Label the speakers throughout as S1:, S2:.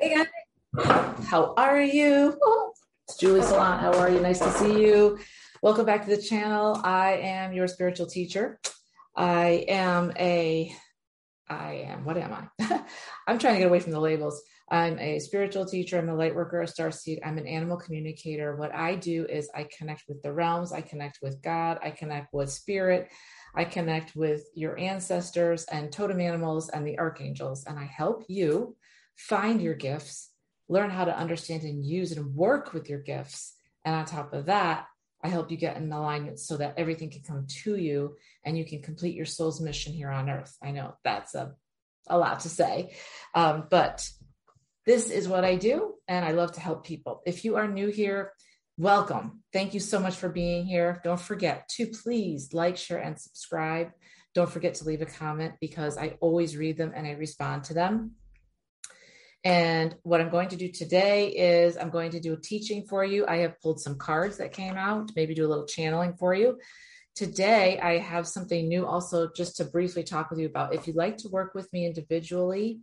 S1: Hey guys, how are you? It's Julie Salon. How are you? Nice to see you. Welcome back to the channel. I am your spiritual teacher. I am a, I am, what am I? I'm trying to get away from the labels. I'm a spiritual teacher. I'm a light worker, a star seed. I'm an animal communicator. What I do is I connect with the realms, I connect with God, I connect with spirit, I connect with your ancestors and totem animals and the archangels, and I help you find your gifts, learn how to understand and use and work with your gifts. And on top of that, I help you get in alignment so that everything can come to you and you can complete your soul's mission here on earth. I know that's a, a lot to say, um, but this is what I do, and I love to help people. If you are new here, welcome. Thank you so much for being here. Don't forget to please like, share, and subscribe. Don't forget to leave a comment because I always read them and I respond to them. And what I'm going to do today is I'm going to do a teaching for you. I have pulled some cards that came out, maybe do a little channeling for you. Today, I have something new also just to briefly talk with you about. If you'd like to work with me individually,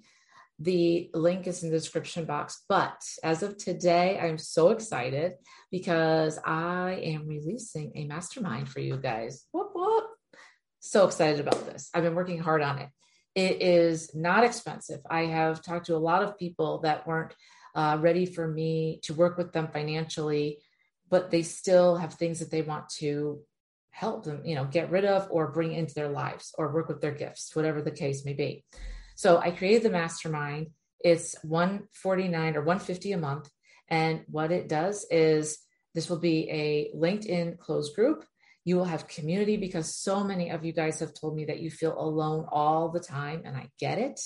S1: the link is in the description box. But as of today, I'm so excited because I am releasing a mastermind for you guys. Whoop, whoop. So excited about this. I've been working hard on it. It is not expensive. I have talked to a lot of people that weren't uh, ready for me to work with them financially, but they still have things that they want to help them, you know, get rid of or bring into their lives or work with their gifts, whatever the case may be. So I created the mastermind. It's 149 or 150 a month. And what it does is this will be a LinkedIn closed group you will have community because so many of you guys have told me that you feel alone all the time, and I get it.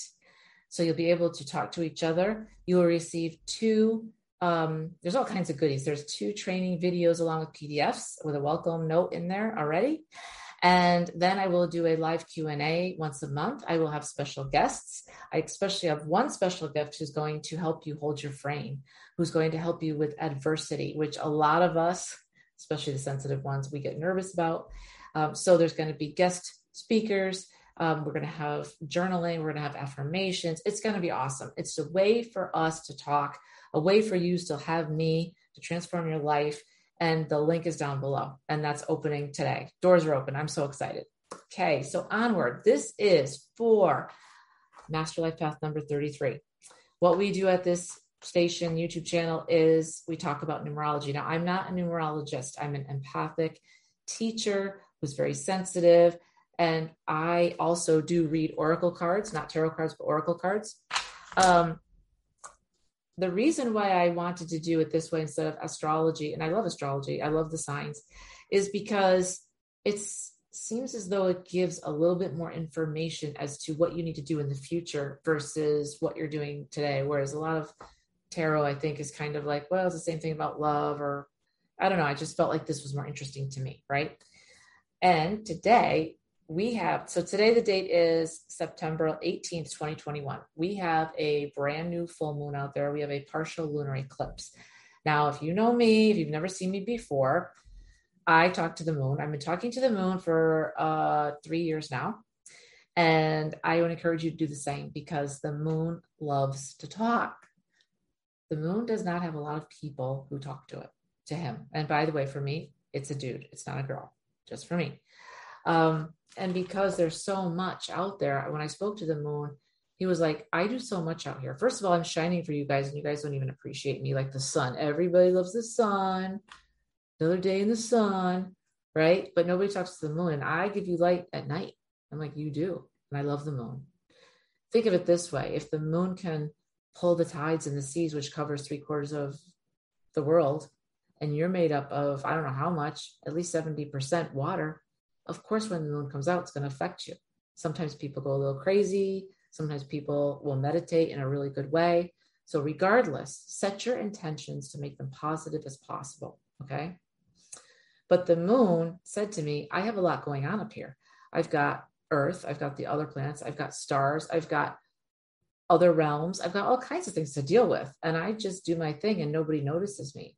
S1: So you'll be able to talk to each other. You will receive two. Um, there's all kinds of goodies. There's two training videos along with PDFs with a welcome note in there already. And then I will do a live Q&A once a month. I will have special guests. I especially have one special gift who's going to help you hold your frame, who's going to help you with adversity, which a lot of us especially the sensitive ones we get nervous about. Um, so there's going to be guest speakers. Um, we're going to have journaling. We're going to have affirmations. It's going to be awesome. It's a way for us to talk, a way for you to have me to transform your life. And the link is down below. And that's opening today. Doors are open. I'm so excited. Okay, so onward. This is for Master Life Path number 33. What we do at this station YouTube channel is we talk about numerology. Now, I'm not a numerologist, I'm an empathic teacher who's very sensitive. And I also do read oracle cards, not tarot cards, but oracle cards. Um, the reason why I wanted to do it this way instead of astrology, and I love astrology, I love the signs, is because it seems as though it gives a little bit more information as to what you need to do in the future versus what you're doing today. Whereas a lot of tarot, I think, is kind of like, well, it's the same thing about love, or I don't know. I just felt like this was more interesting to me, right? And today we have, so today the date is September 18th, 2021. We have a brand new full moon out there. We have a partial lunar eclipse. Now, if you know me, if you've never seen me before, I talk to the moon. I've been talking to the moon for uh, three years now. And I would encourage you to do the same because the moon loves to talk the moon does not have a lot of people who talk to it, to him. And by the way, for me, it's a dude, it's not a girl, just for me. Um, and because there's so much out there, when I spoke to the moon, he was like, I do so much out here. First of all, I'm shining for you guys, and you guys don't even appreciate me like the sun. Everybody loves the sun. Another day in the sun, right? But nobody talks to the moon. And I give you light at night. I'm like, you do. And I love the moon. Think of it this way if the moon can pull the tides in the seas, which covers three quarters of the world, and you're made up of, I don't know how much, at least 70% water, of course, when the moon comes out, it's going to affect you. Sometimes people go a little crazy. Sometimes people will meditate in a really good way. So, regardless, set your intentions to make them positive as possible. Okay. But the moon said to me, I have a lot going on up here. I've got Earth, I've got the other planets, I've got stars, I've got other realms. I've got all kinds of things to deal with. And I just do my thing and nobody notices me.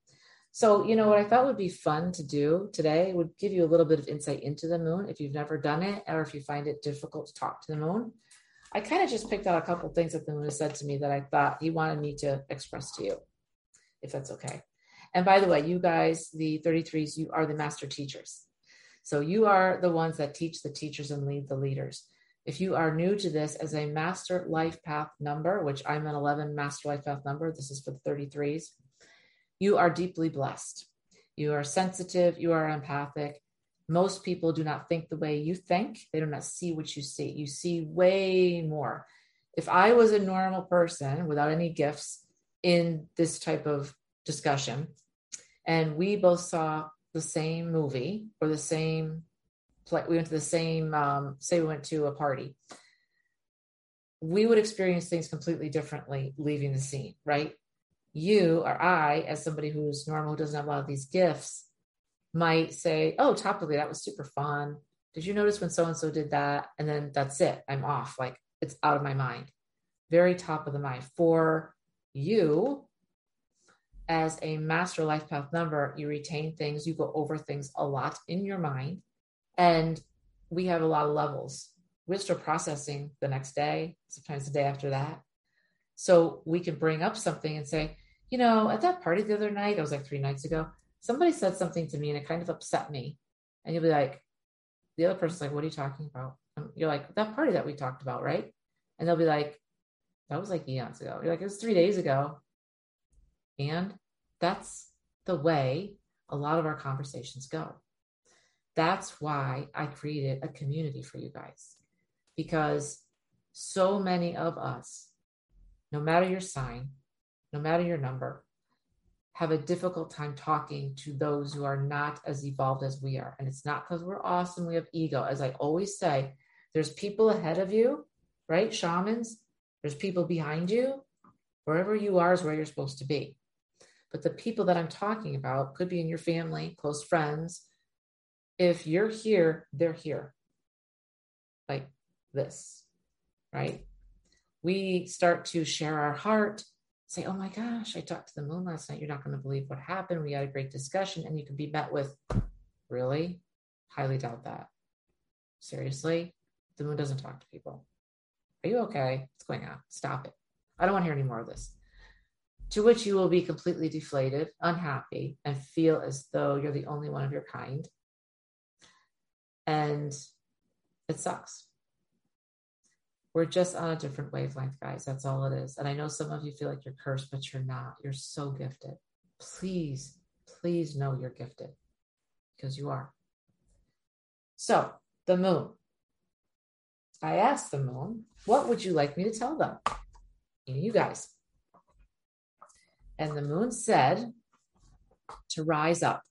S1: So, you know, what I thought would be fun to do today would give you a little bit of insight into the moon if you've never done it or if you find it difficult to talk to the moon. I kind of just picked out a couple things that the moon said to me that I thought he wanted me to express to you, if that's okay. And by the way, you guys, the 33s, you are the master teachers. So you are the ones that teach the teachers and lead the leaders. If you are new to this as a master life path number, which I'm an 11 master life path number, this is for the 33s, you are deeply blessed. You are sensitive, you are empathic. Most people do not think the way you think, they do not see what you see. You see way more. If I was a normal person without any gifts in this type of discussion, and we both saw the same movie or the same play, we went to the same, um, say we went to a party, we would experience things completely differently leaving the scene, right? You or I, as somebody who's normal, who doesn't have a lot of these gifts, might say, Oh, topically, that was super fun. Did you notice when so and so did that? And then that's it. I'm off. Like it's out of my mind. Very top of the mind. For you, as a master life path number, you retain things, you go over things a lot in your mind. And we have a lot of levels. We're still processing the next day, sometimes the day after that. So we can bring up something and say, you know, at that party the other night, it was like three nights ago, somebody said something to me and it kind of upset me. And you'll be like, the other person's like, what are you talking about? And you're like, that party that we talked about, right? And they'll be like, that was like eons ago. You're like, it was three days ago. And that's the way a lot of our conversations go. That's why I created a community for you guys because so many of us, no matter your sign, no matter your number, have a difficult time talking to those who are not as evolved as we are. And it's not because we're awesome, we have ego. As I always say, there's people ahead of you, right? Shamans, there's people behind you. Wherever you are is where you're supposed to be. But the people that I'm talking about could be in your family, close friends. If you're here, they're here. Like this, right? We start to share our heart, say, Oh my gosh, I talked to the moon last night. You're not going to believe what happened. We had a great discussion. And you can be met with, Really? Highly doubt that. Seriously? The moon doesn't talk to people. Are you okay? What's going on? Stop it. I don't want to hear any more of this to which you will be completely deflated, unhappy, and feel as though you're the only one of your kind. And it sucks. We're just on a different wavelength, guys. That's all it is. And I know some of you feel like you're cursed, but you're not. You're so gifted. Please, please know you're gifted because you are. So, the moon. I asked the moon, what would you like me to tell them? You guys. And the moon said to rise up.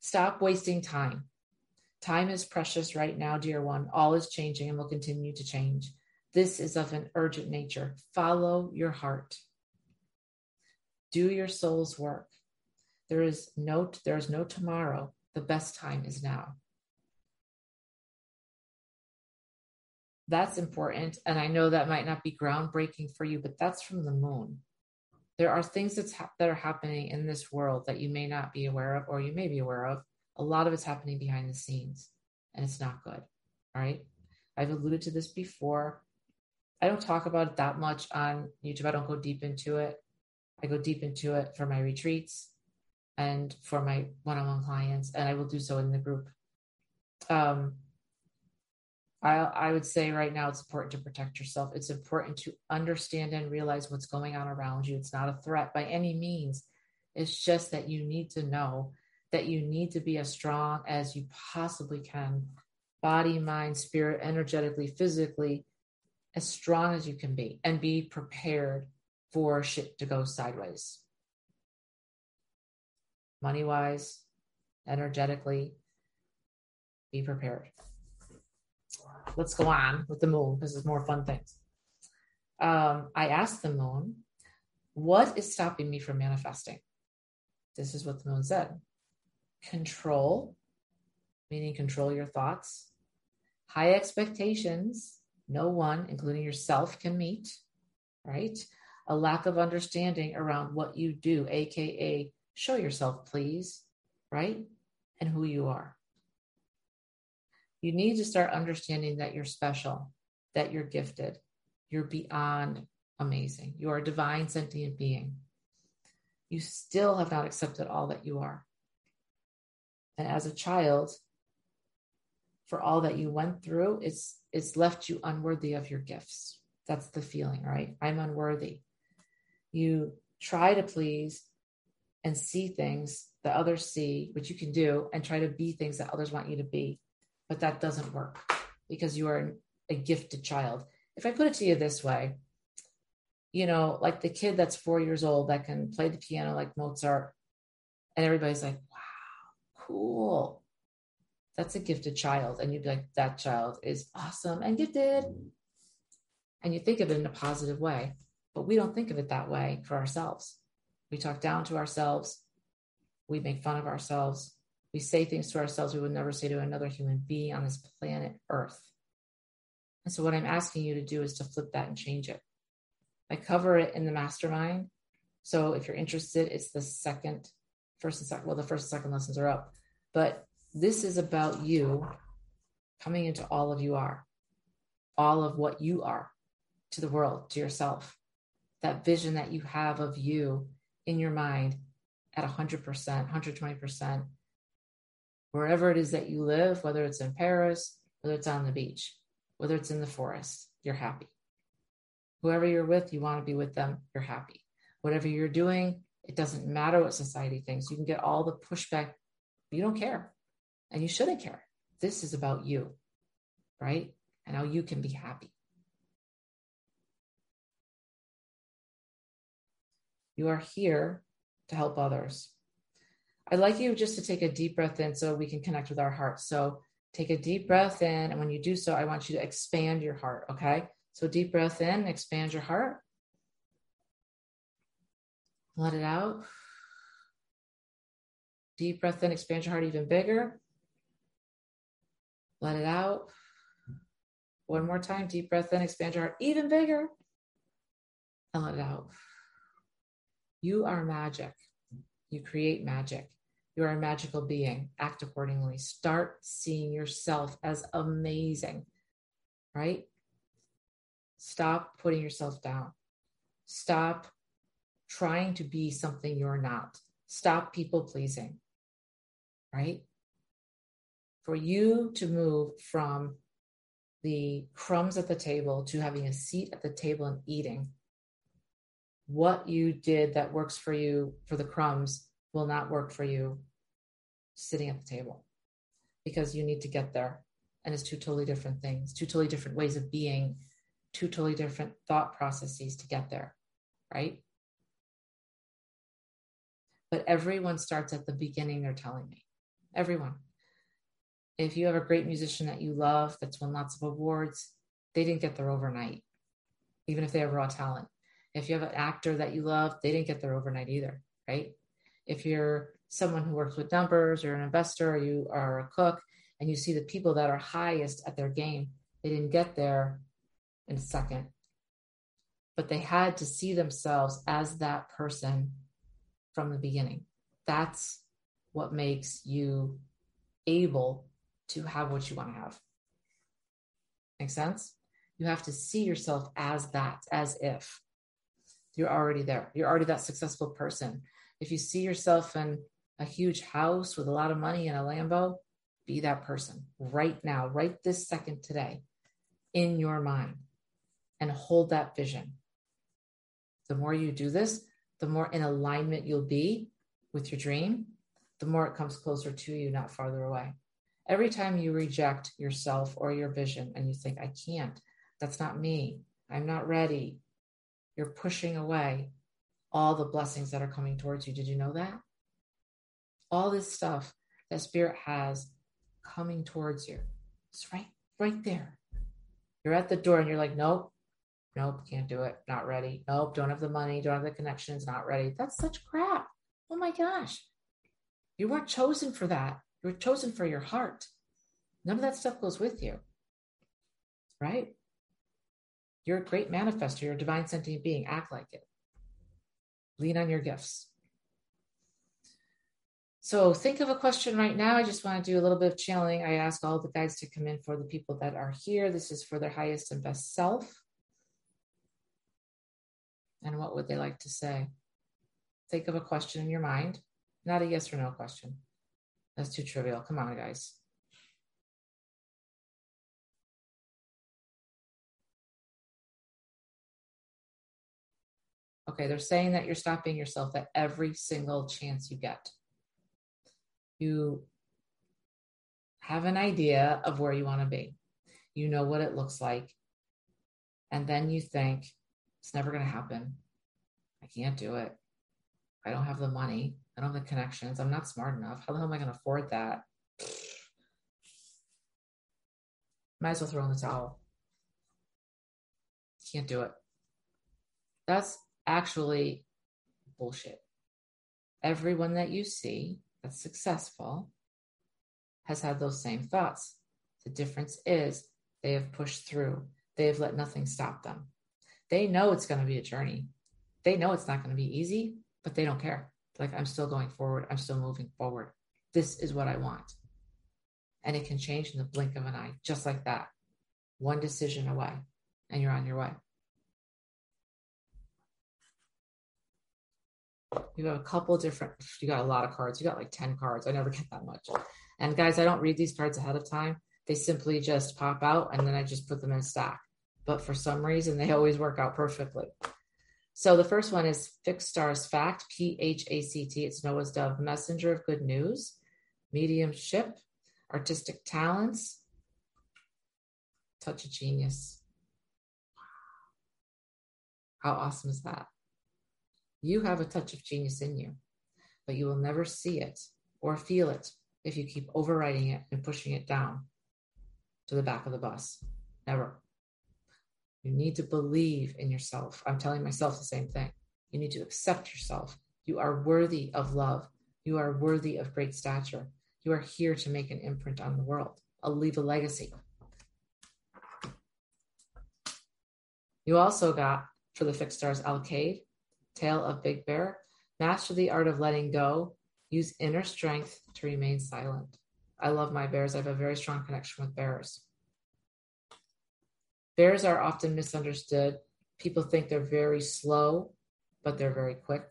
S1: Stop wasting time. Time is precious right now, dear one. All is changing and will continue to change. This is of an urgent nature. Follow your heart. Do your soul's work. There is no there is no tomorrow. The best time is now. That's important and I know that might not be groundbreaking for you, but that's from the moon there are things that's ha- that are happening in this world that you may not be aware of or you may be aware of a lot of it's happening behind the scenes and it's not good all right i've alluded to this before i don't talk about it that much on youtube i don't go deep into it i go deep into it for my retreats and for my one-on-one clients and i will do so in the group um, I, I would say right now it's important to protect yourself. It's important to understand and realize what's going on around you. It's not a threat by any means. It's just that you need to know that you need to be as strong as you possibly can body, mind, spirit, energetically, physically, as strong as you can be, and be prepared for shit to go sideways. Money wise, energetically, be prepared let's go on with the moon because there's more fun things. Um, I asked the moon, what is stopping me from manifesting? This is what the moon said control, meaning control your thoughts, high expectations, no one, including yourself, can meet, right? A lack of understanding around what you do, AKA, show yourself, please, right? And who you are you need to start understanding that you're special, that you're gifted. You're beyond amazing. You are a divine sentient being. You still have not accepted all that you are. And as a child, for all that you went through, it's it's left you unworthy of your gifts. That's the feeling, right? I'm unworthy. You try to please and see things that others see, which you can do, and try to be things that others want you to be. But that doesn't work because you are a gifted child. If I put it to you this way, you know, like the kid that's four years old that can play the piano like Mozart, and everybody's like, cool. That's a gifted child. And you'd be like, that child is awesome and gifted. And you think of it in a positive way, but we don't think of it that way for ourselves. We talk down to ourselves. We make fun of ourselves. We say things to ourselves we would never say to another human being on this planet Earth. And so, what I'm asking you to do is to flip that and change it. I cover it in the mastermind. So, if you're interested, it's the second, first and second, well, the first and second lessons are up. But this is about you coming into all of you are, all of what you are to the world, to yourself. That vision that you have of you in your mind at 100%, 120%, wherever it is that you live, whether it's in Paris, whether it's on the beach, whether it's in the forest, you're happy. Whoever you're with, you want to be with them, you're happy. Whatever you're doing, it doesn't matter what society thinks. You can get all the pushback. You don't care. And you shouldn't care. This is about you, right? And how you can be happy. You are here to help others. I'd like you just to take a deep breath in so we can connect with our heart. So take a deep breath in. And when you do so, I want you to expand your heart. Okay. So deep breath in, expand your heart. Let it out. Deep breath in, expand your heart even bigger. Let it out. One more time. Deep breath in, expand your heart even bigger. And let it out. You are magic. You create magic. You are a magical being. Act accordingly. Start seeing yourself as amazing, right? Stop putting yourself down. Stop trying to be something you're not. Stop people pleasing, right? For you to move from the crumbs at the table to having a seat at the table and eating what you did that works for you for the crumbs will not work for you sitting at the table because you need to get there. And it's two totally different things, two totally different ways of being, two totally different thought processes to get there, right? But everyone starts at the beginning, they're telling me. Everyone. If you have a great musician that you love that's won lots of awards, they didn't get there overnight, even if they have raw talent if you have an actor that you love, they didn't get there overnight either, right? If you're someone who works with numbers or an investor or you are a cook and you see the people that are highest at their game, they didn't get there in a second. But they had to see themselves as that person from the beginning. That's what makes you able to have what you want to have. Make sense? You have to see yourself as that, as if you're already there. You're already that successful person. If you see yourself in a huge house with a lot of money and a Lambo, be that person right now, right this second today in your mind and hold that vision. The more you do this, the more in alignment you'll be with your dream, the more it comes closer to you, not farther away. Every time you reject yourself or your vision and you think, I can't, that's not me, I'm not ready, you're pushing away all the blessings that are coming towards you. Did you know that? All this stuff that spirit has coming towards you. It's right, right there. You're at the door and you're like, nope, nope, can't do it. Not ready. Nope, don't have the money, don't have the connections, not ready. That's such crap. Oh my gosh. You weren't chosen for that. You were chosen for your heart. None of that stuff goes with you. Right? You're a great manifester. You're a divine sentient being. Act like it. Lean on your gifts. So think of a question right now. I just want to do a little bit of channeling. I ask all the guides to come in for the people that are here. This is for their highest and best self. And what would they like to say? Think of a question in your mind, not a yes or no question. That's too trivial. Come on, guys. Okay, they're saying that you're stopping yourself at every single chance you get you have an idea of where you want to be. You know what it looks like. And then you think, it's never going to happen. I can't do it. I don't have the money. I don't have the connections. I'm not smart enough. How the hell am I going to afford that? Might as well throw in the towel. Can't do it. That's actually bullshit. Everyone that you see that's successful has had those same thoughts. The difference is they have pushed through, they have let nothing stop them. They know it's going to be a journey. They know it's not going to be easy, but they don't care. Like, I'm still going forward, I'm still moving forward. This is what I want. And it can change in the blink of an eye, just like that. One decision away, and you're on your way. you have a couple different you got a lot of cards you got like 10 cards i never get that much and guys i don't read these cards ahead of time they simply just pop out and then i just put them in a stack but for some reason they always work out perfectly. So the first one is fixed stars Phact p-h-a-c-t it's noah's dove messenger of good news mediumship artistic talents. Touch of genius. How awesome is that? You have a touch of genius in you, but you will never see it or feel it if you keep overriding it and pushing it down to the back of the bus. Never. You need to believe in yourself. I'm telling myself the same thing. You need to accept yourself. You are worthy of love. You are worthy of great stature. You are here to make an imprint on the world. I'll leave a legacy. You also got for the fixed stars Alkaid, Tail of Big Bear. Master the art of letting go. Use inner strength to remain silent. I love my bears. I have a very strong connection with bears. Bears are often misunderstood. People think they're very slow, but they're very quick.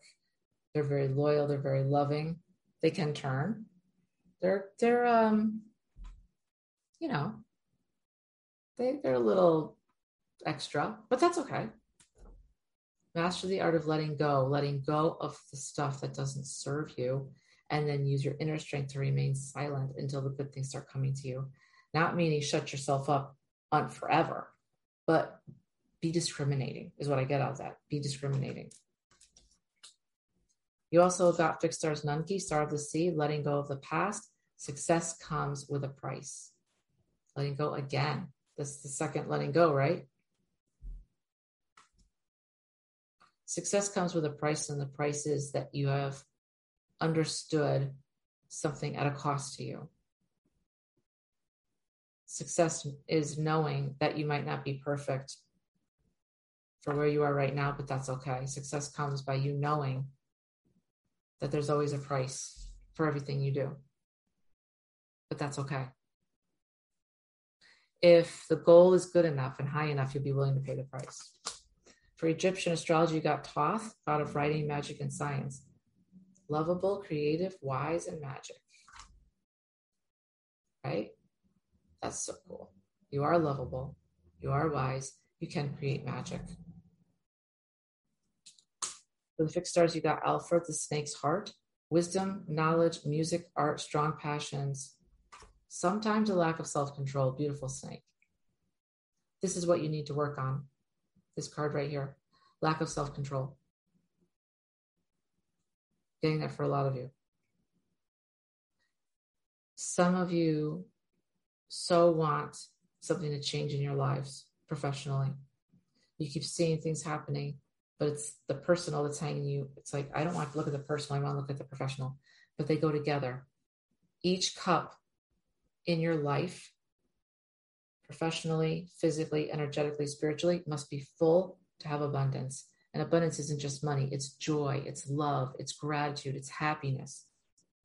S1: They're very loyal. They're very loving. They can turn. They're they're um, you know, they they're a little extra, but that's okay. Master the art of letting go, letting go of the stuff that doesn't serve you, and then use your inner strength to remain silent until the good things start coming to you. Not meaning shut yourself up on forever, but be discriminating is what I get out of that. Be discriminating. You also got fixed stars Nunki, star of the sea, letting go of the past. Success comes with a price. Letting go again. That's the second letting go, right? success comes with a price, and the price is that you have understood something at a cost to you. Success is knowing that you might not be perfect for where you are right now, but that's okay. Success comes by you knowing that there's always a price for everything you do, but that's okay. If the goal is good enough and high enough, you'll be willing to pay the price. For Egyptian astrology, you got Thoth, god of writing, magic, and science. Lovable, creative, wise, and magic. Right? That's so cool. You are lovable. You are wise. You can create magic. For the fixed stars, you got Alphard, the snake's heart. Wisdom, knowledge, music, art, strong passions. Sometimes a lack of self control. Beautiful snake. This is what you need to work on this card right here lack of self control. Getting that for a lot of you. Some of you so want something to change in your lives professionally. You keep seeing things happening, but it's the personal that's hanging you. It's like, I don't want to look at the personal, I want to look at the professional, but they go together. Each cup in your life professionally, physically, energetically, spiritually, must be full to have abundance. And abundance isn't just money, it's joy, it's love, it's gratitude, it's happiness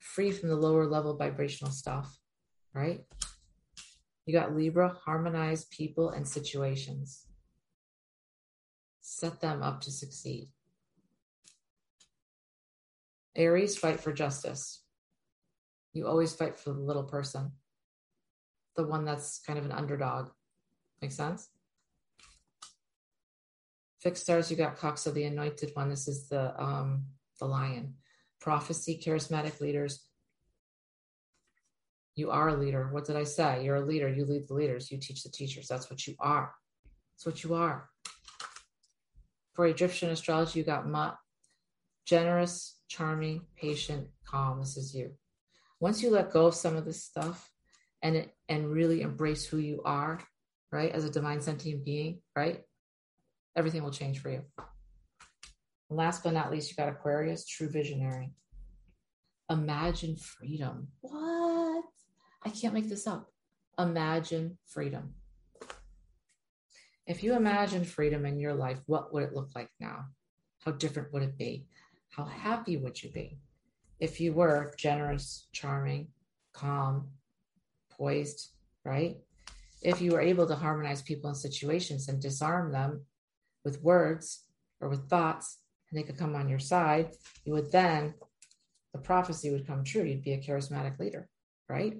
S1: free from the lower level vibrational stuff, right? You got Libra, harmonize people and situations. Set them up to succeed. Aries, fight for justice. You always fight for the little person, the one that's kind of an underdog. Make sense? Fixed stars, you got Cox of the Anointed One. This is the um, the lion. Prophecy, charismatic leaders. You are a leader. What did I say? You're a leader. You lead the leaders. You teach the teachers. That's what you are. That's what you are. For Egyptian astrology, you got Mut, generous, charming, patient, calm. This is you. Once you let go of some of this stuff and and really embrace who you are, right, as a divine sentient being, right, everything will change for you. Last but not least, you got Aquarius, true visionary. Imagine freedom. What? I can't make this up. Imagine freedom. If you imagine freedom in your life, what would it look like now? How different would it be? How happy would you be if you were generous, charming, calm, poised, right? If you were able to harmonize people and situations and disarm them with words or with thoughts, and they could come on your side, you would then, the prophecy would come true. You'd be a charismatic leader, right?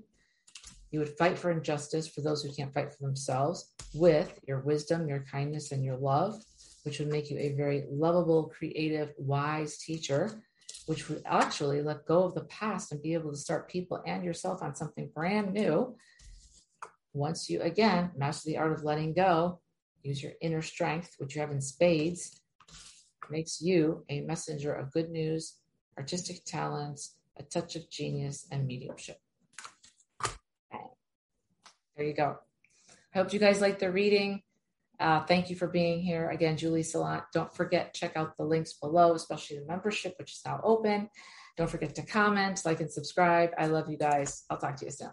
S1: You would fight for injustice for those who can't fight for themselves with your wisdom, your kindness, and your love, which would make you a very lovable, creative, wise teacher, which would actually let go of the past and be able to start people and yourself on something brand new. Once you, again, master the art of letting go use your inner strength, which you have in spades, makes you a messenger of good news, artistic talents, a touch of genius, and mediumship. There you go. I hope you guys liked the reading. Uh, thank you for being here. Again, Julie Salant. Don't forget, check out the links below, especially the membership, which is now open. Don't forget to comment, like, and subscribe. I love you guys. I'll talk to you soon.